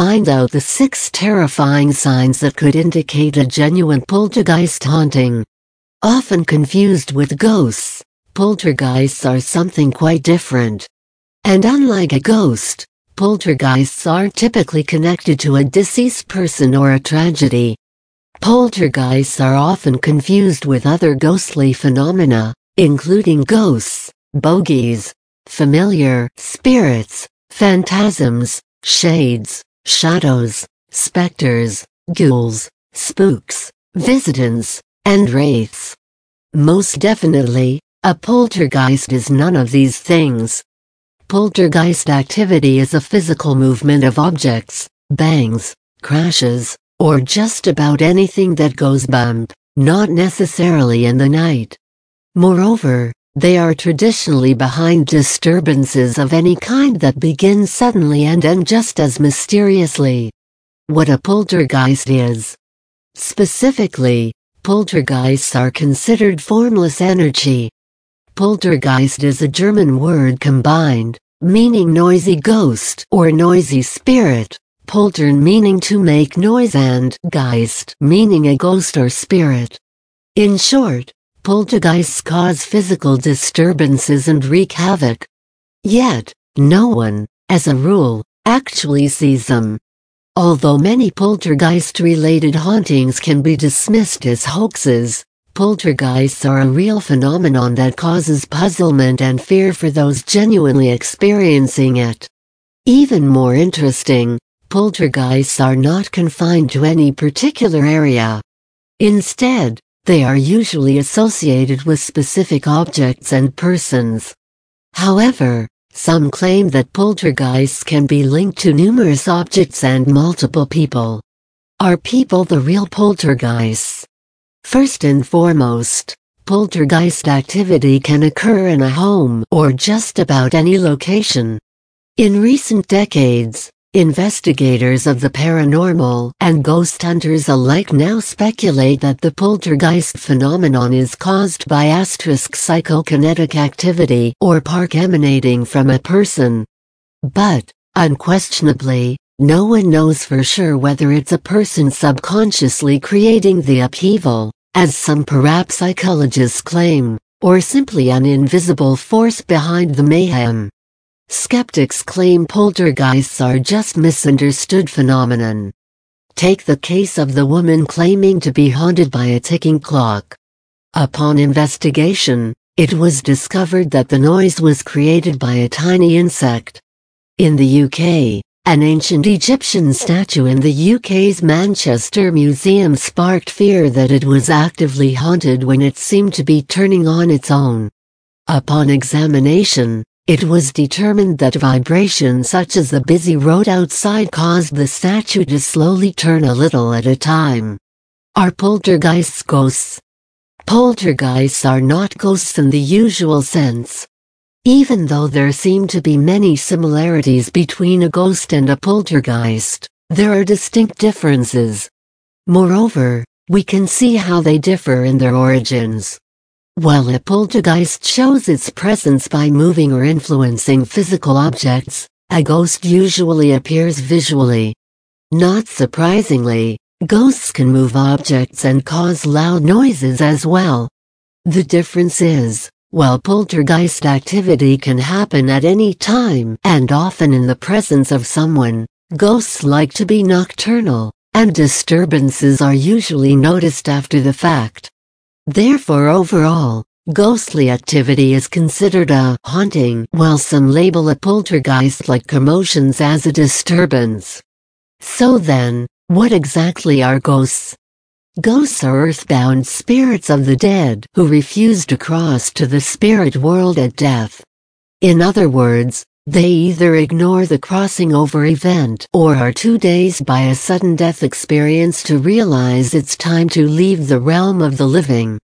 Find out the six terrifying signs that could indicate a genuine poltergeist haunting. Often confused with ghosts, poltergeists are something quite different. And unlike a ghost, poltergeists aren't typically connected to a deceased person or a tragedy. Poltergeists are often confused with other ghostly phenomena, including ghosts, bogies, familiar spirits, phantasms, shades, shadows, specters, ghouls, spooks, visitants, and wraiths. Most definitely, a poltergeist is none of these things. Poltergeist activity is a physical movement of objects, bangs, crashes, or just about anything that goes bump, not necessarily in the night. Moreover, they are traditionally behind disturbances of any kind that begin suddenly and end just as mysteriously. What a poltergeist is. Specifically, poltergeists are considered formless energy. Poltergeist is a German word combined, meaning noisy ghost or noisy spirit, poltern meaning to make noise and geist meaning a ghost or spirit. In short, Poltergeists cause physical disturbances and wreak havoc. Yet, no one, as a rule, actually sees them. Although many poltergeist-related hauntings can be dismissed as hoaxes, poltergeists are a real phenomenon that causes puzzlement and fear for those genuinely experiencing it. Even more interesting, poltergeists are not confined to any particular area. Instead, they are usually associated with specific objects and persons. However, some claim that poltergeists can be linked to numerous objects and multiple people. Are people the real poltergeists? First and foremost, poltergeist activity can occur in a home or just about any location. In recent decades, Investigators of the paranormal and ghost hunters alike now speculate that the poltergeist phenomenon is caused by asterisk psychokinetic activity or PK emanating from a person. But, unquestionably, no one knows for sure whether it's a person subconsciously creating the upheaval, as some parapsychologists claim, or simply an invisible force behind the mayhem. Skeptics claim poltergeists are just misunderstood phenomenon. Take the case of the woman claiming to be haunted by a ticking clock. Upon investigation, it was discovered that the noise was created by a tiny insect. In the UK, an ancient Egyptian statue in the UK's Manchester Museum sparked fear that it was actively haunted when it seemed to be turning on its own. Upon examination, it was determined that vibration such as the busy road outside caused the statue to slowly turn a little at a time. Are poltergeists ghosts? Poltergeists are not ghosts in the usual sense. Even though there seem to be many similarities between a ghost and a poltergeist, there are distinct differences. Moreover, we can see how they differ in their origins. While a poltergeist shows its presence by moving or influencing physical objects, a ghost usually appears visually. Not surprisingly, ghosts can move objects and cause loud noises as well. The difference is, while poltergeist activity can happen at any time and often in the presence of someone, ghosts like to be nocturnal, and disturbances are usually noticed after the fact. Therefore overall, ghostly activity is considered a haunting while some label a poltergeist like commotions as a disturbance. So then, what exactly are ghosts? Ghosts are earthbound spirits of the dead who refuse to cross to the spirit world at death. In other words, they either ignore the crossing over event or are too dazed by a sudden death experience to realize it's time to leave the realm of the living.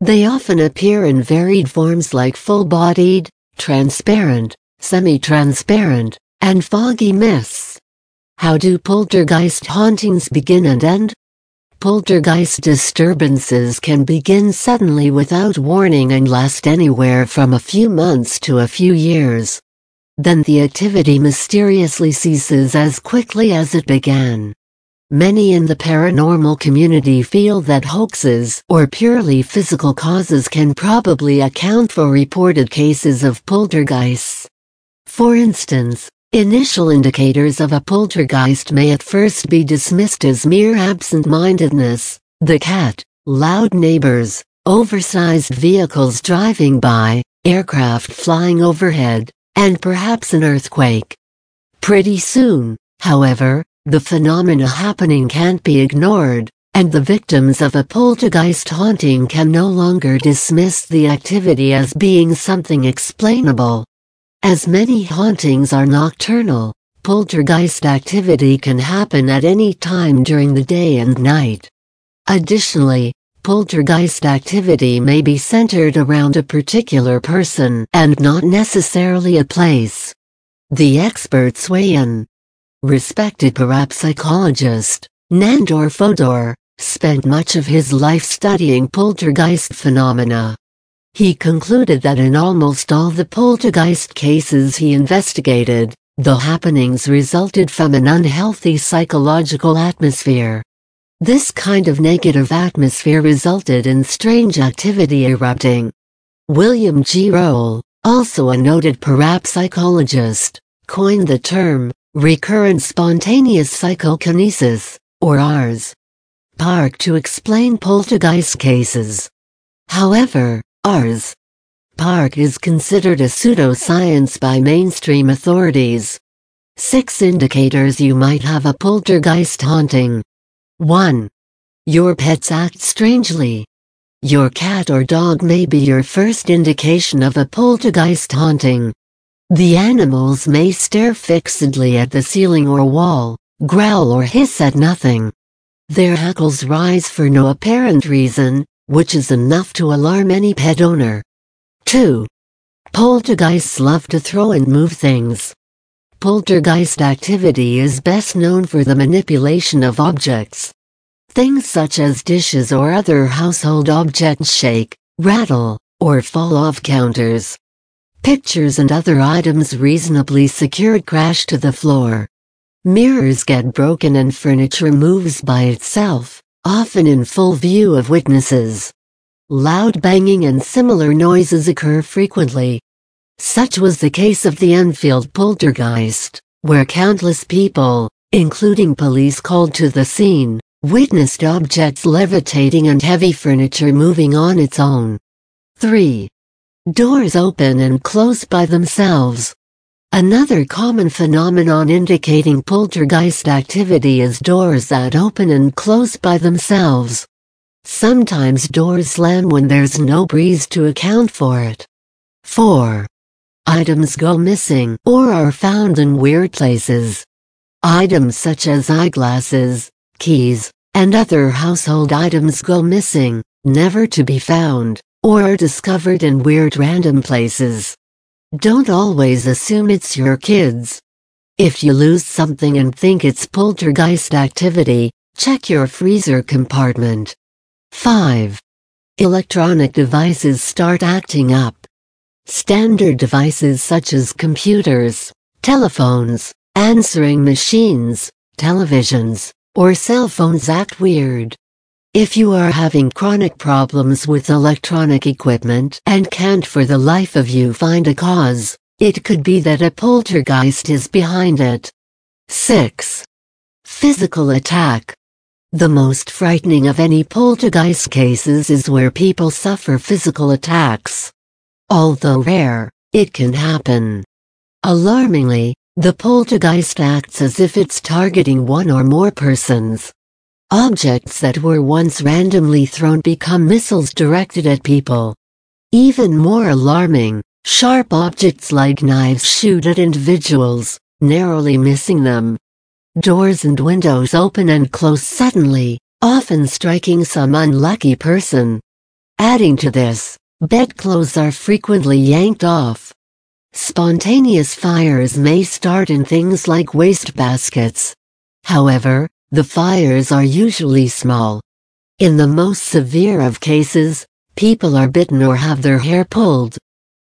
They often appear in varied forms like full-bodied, transparent, semi-transparent, and foggy mists. How do poltergeist hauntings begin and end? Poltergeist disturbances can begin suddenly without warning and last anywhere from a few months to a few years. Then the activity mysteriously ceases as quickly as it began. Many in the paranormal community feel that hoaxes or purely physical causes can probably account for reported cases of poltergeists. For instance, initial indicators of a poltergeist may at first be dismissed as mere absent-mindedness, the cat, loud neighbors, oversized vehicles driving by, aircraft flying overhead, and perhaps an earthquake. Pretty soon, however, the phenomena happening can't be ignored, and the victims of a poltergeist haunting can no longer dismiss the activity as being something explainable. As many hauntings are nocturnal, poltergeist activity can happen at any time during the day and night. Additionally, poltergeist activity may be centered around a particular person and not necessarily a place. The experts weigh in. Respected parapsychologist, Nandor Fodor, spent much of his life studying poltergeist phenomena. He concluded that in almost all the poltergeist cases he investigated, the happenings resulted from an unhealthy psychological atmosphere. This kind of negative atmosphere resulted in strange activity erupting. William G. Roll, also a noted parapsychologist, coined the term recurrent spontaneous psychokinesis, or ARS. Park to explain poltergeist cases. However, ARS. PARC is considered a pseudoscience by mainstream authorities. Six indicators you might have a poltergeist haunting. 1. Your pets act strangely. Your cat or dog may be your first indication of a poltergeist haunting. The animals may stare fixedly at the ceiling or wall, growl or hiss at nothing. Their hackles rise for no apparent reason, which is enough to alarm any pet owner. 2. Poltergeists love to throw and move things. Poltergeist activity is best known for the manipulation of objects. Things such as dishes or other household objects shake, rattle, or fall off counters. Pictures and other items reasonably secured crash to the floor. Mirrors get broken and furniture moves by itself, often in full view of witnesses. Loud banging and similar noises occur frequently. Such was the case of the Enfield poltergeist, where countless people, including police called to the scene, witnessed objects levitating and heavy furniture moving on its own. 3. Doors open and close by themselves. Another common phenomenon indicating poltergeist activity is doors that open and close by themselves. Sometimes doors slam when there's no breeze to account for it. 4. Items go missing or are found in weird places. Items such as eyeglasses, keys, and other household items go missing, never to be found or are discovered in weird random places. Don't always assume it's your kids. If you lose something and think it's poltergeist activity, check your freezer compartment. 5. Electronic devices start acting up. Standard devices such as computers, telephones, answering machines, televisions, or cell phones act weird. If you are having chronic problems with electronic equipment and can't for the life of you find a cause, it could be that a poltergeist is behind it. 6. Physical attack. The most frightening of any poltergeist cases is where people suffer physical attacks. Although rare, it can happen. Alarmingly, the poltergeist acts as if it's targeting one or more persons, Objects that were once randomly thrown become missiles directed at people. Even more alarming, sharp objects like knives shoot at individuals, narrowly missing them. Doors and windows open and close suddenly, often striking some unlucky person. Adding to this, bedclothes are frequently yanked off. Spontaneous fires may start in things like wastebaskets. However, the fires are usually small. In the most severe of cases, people are bitten or have their hair pulled.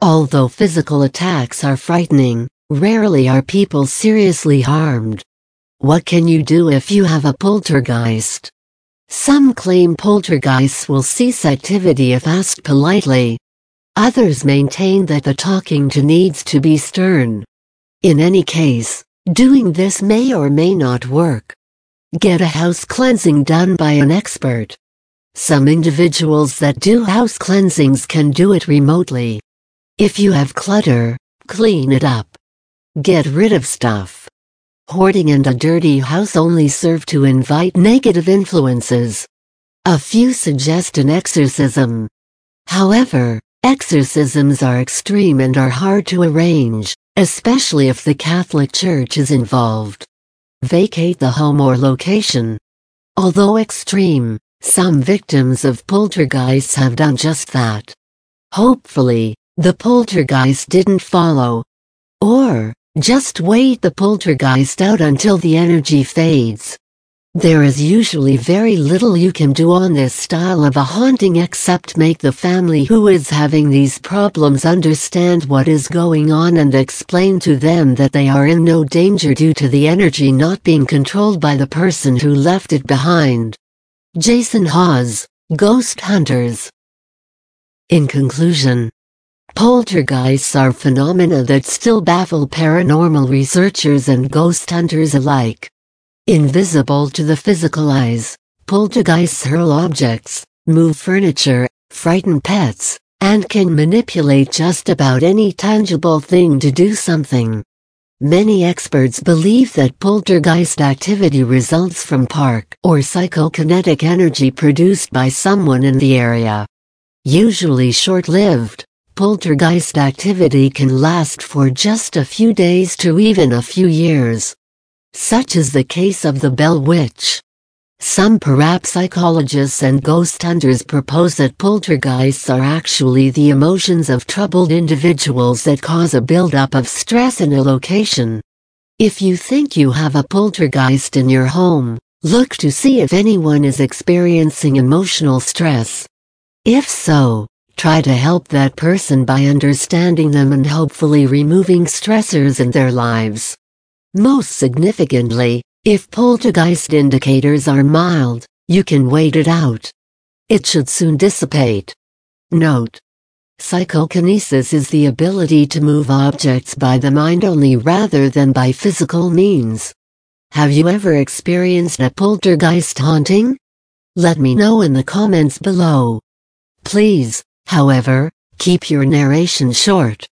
Although physical attacks are frightening, Rarely are people seriously harmed. What can you do if you have a poltergeist? Some claim poltergeists will cease activity if asked politely. Others maintain that the talking to needs to be stern. In any case, doing this may or may not work. Get a house cleansing done by an expert. Some individuals that do house cleansings can do it remotely. If you have clutter, clean it up. Get rid of stuff. Hoarding and a dirty house only serve to invite negative influences. A few suggest an exorcism. However, exorcisms are extreme and are hard to arrange, especially if the Catholic Church is involved. Vacate the home or location. Although extreme, some victims of poltergeists have done just that. Hopefully, the poltergeist didn't follow. Or, just wait the poltergeist out until the energy fades. There is usually very little you can do on this style of a haunting except make the family who is having these problems understand what is going on and explain to them that they are in no danger due to the energy not being controlled by the person who left it behind. Jason Hawes, Ghost Hunters. In conclusion, poltergeists are phenomena that still baffle paranormal researchers and ghost hunters alike. Invisible to the physical eyes, poltergeists hurl objects, move furniture, frighten pets, and can manipulate just about any tangible thing to do something. Many experts believe that poltergeist activity results from PK or psychokinetic energy produced by someone in the area. Usually short-lived, poltergeist activity can last for just a few days to even a few years. Such is the case of the Bell Witch. Some parapsychologists and ghost hunters propose that poltergeists are actually the emotions of troubled individuals that cause a buildup of stress in a location. If you think you have a poltergeist in your home, look to see if anyone is experiencing emotional stress. If so, try to help that person by understanding them and hopefully removing stressors in their lives. Most significantly, if poltergeist indicators are mild, you can wait it out. It should soon dissipate. Note. Psychokinesis is the ability to move objects by the mind only rather than by physical means. Have you ever experienced a poltergeist haunting? Let me know in the comments below. Please, however, keep your narration short.